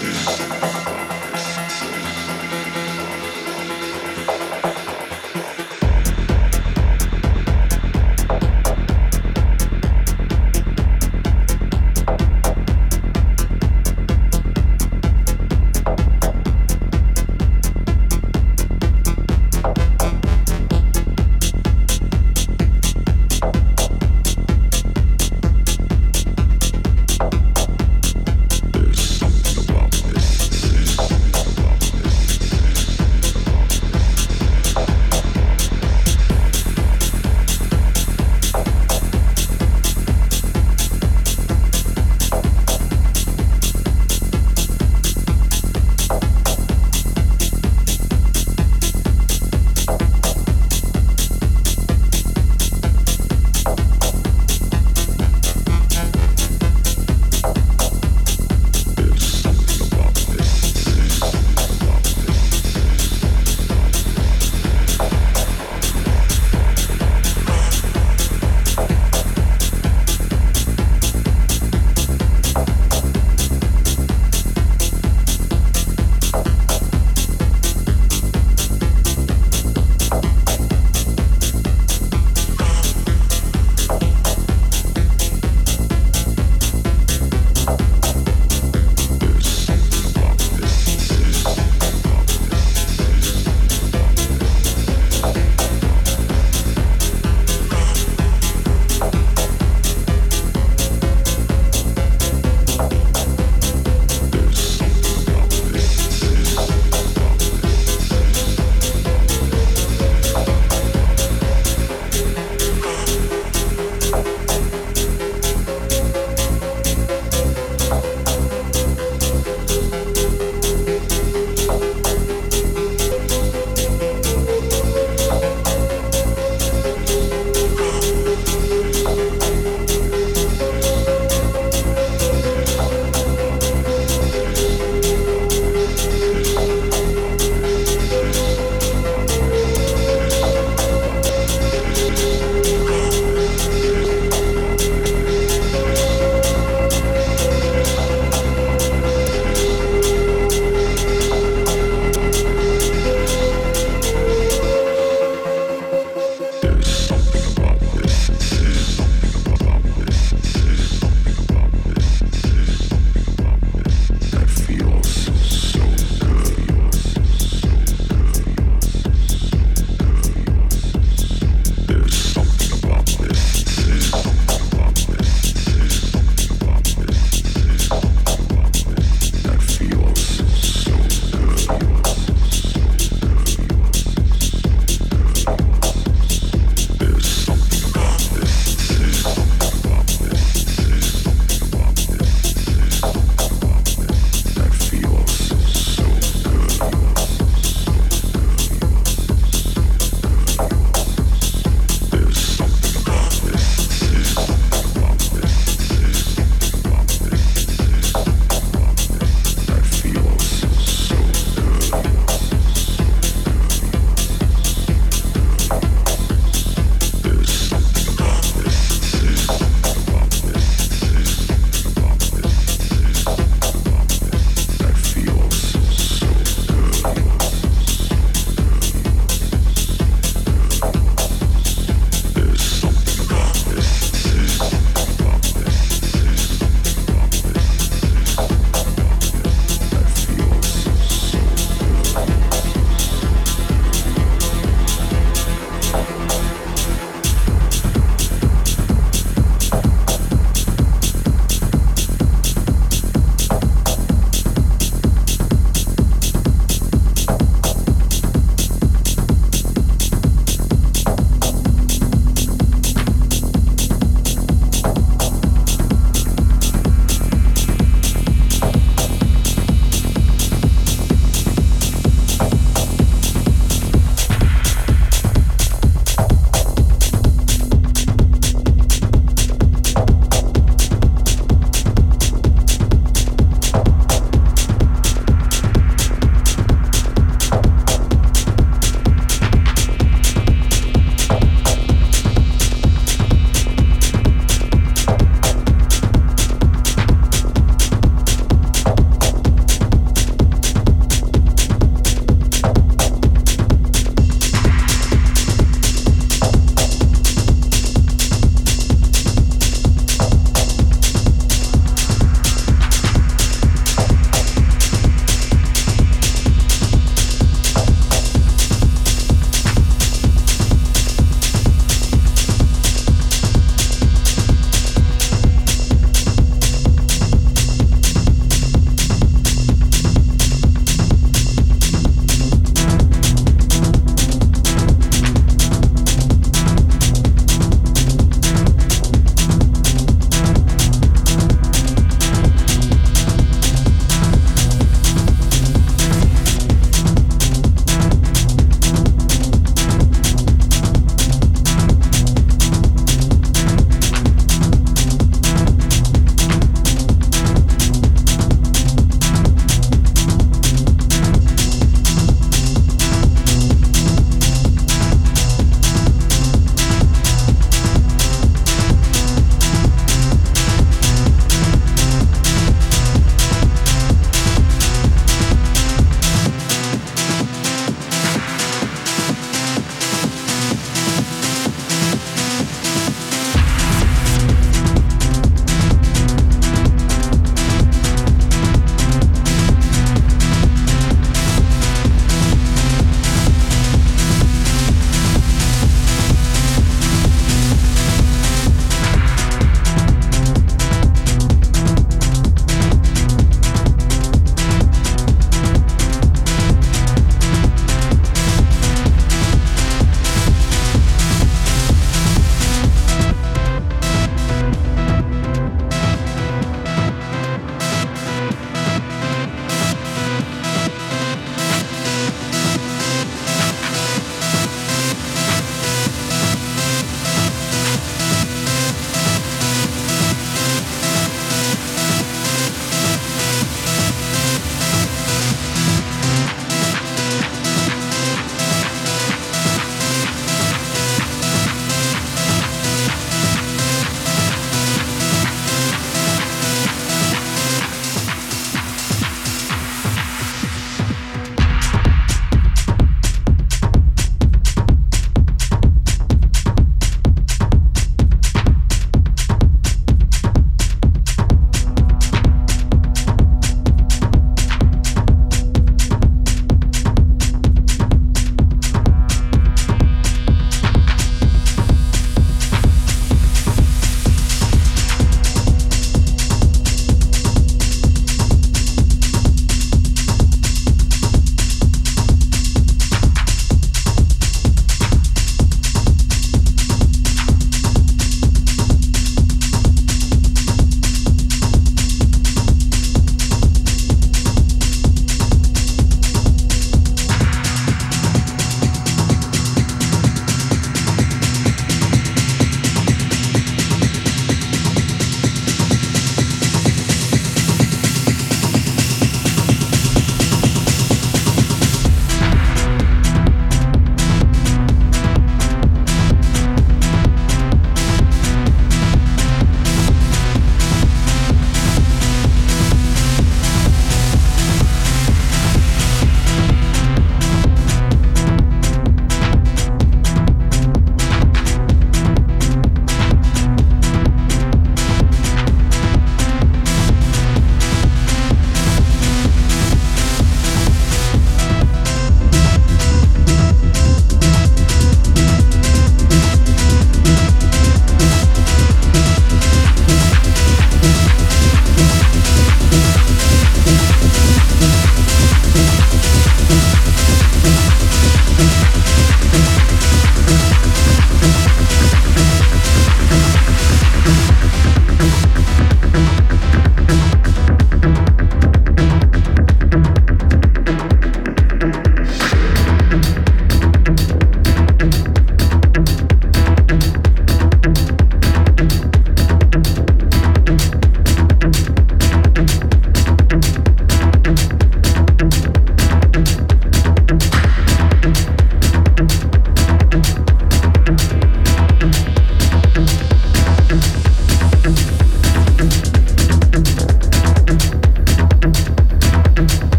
Peace.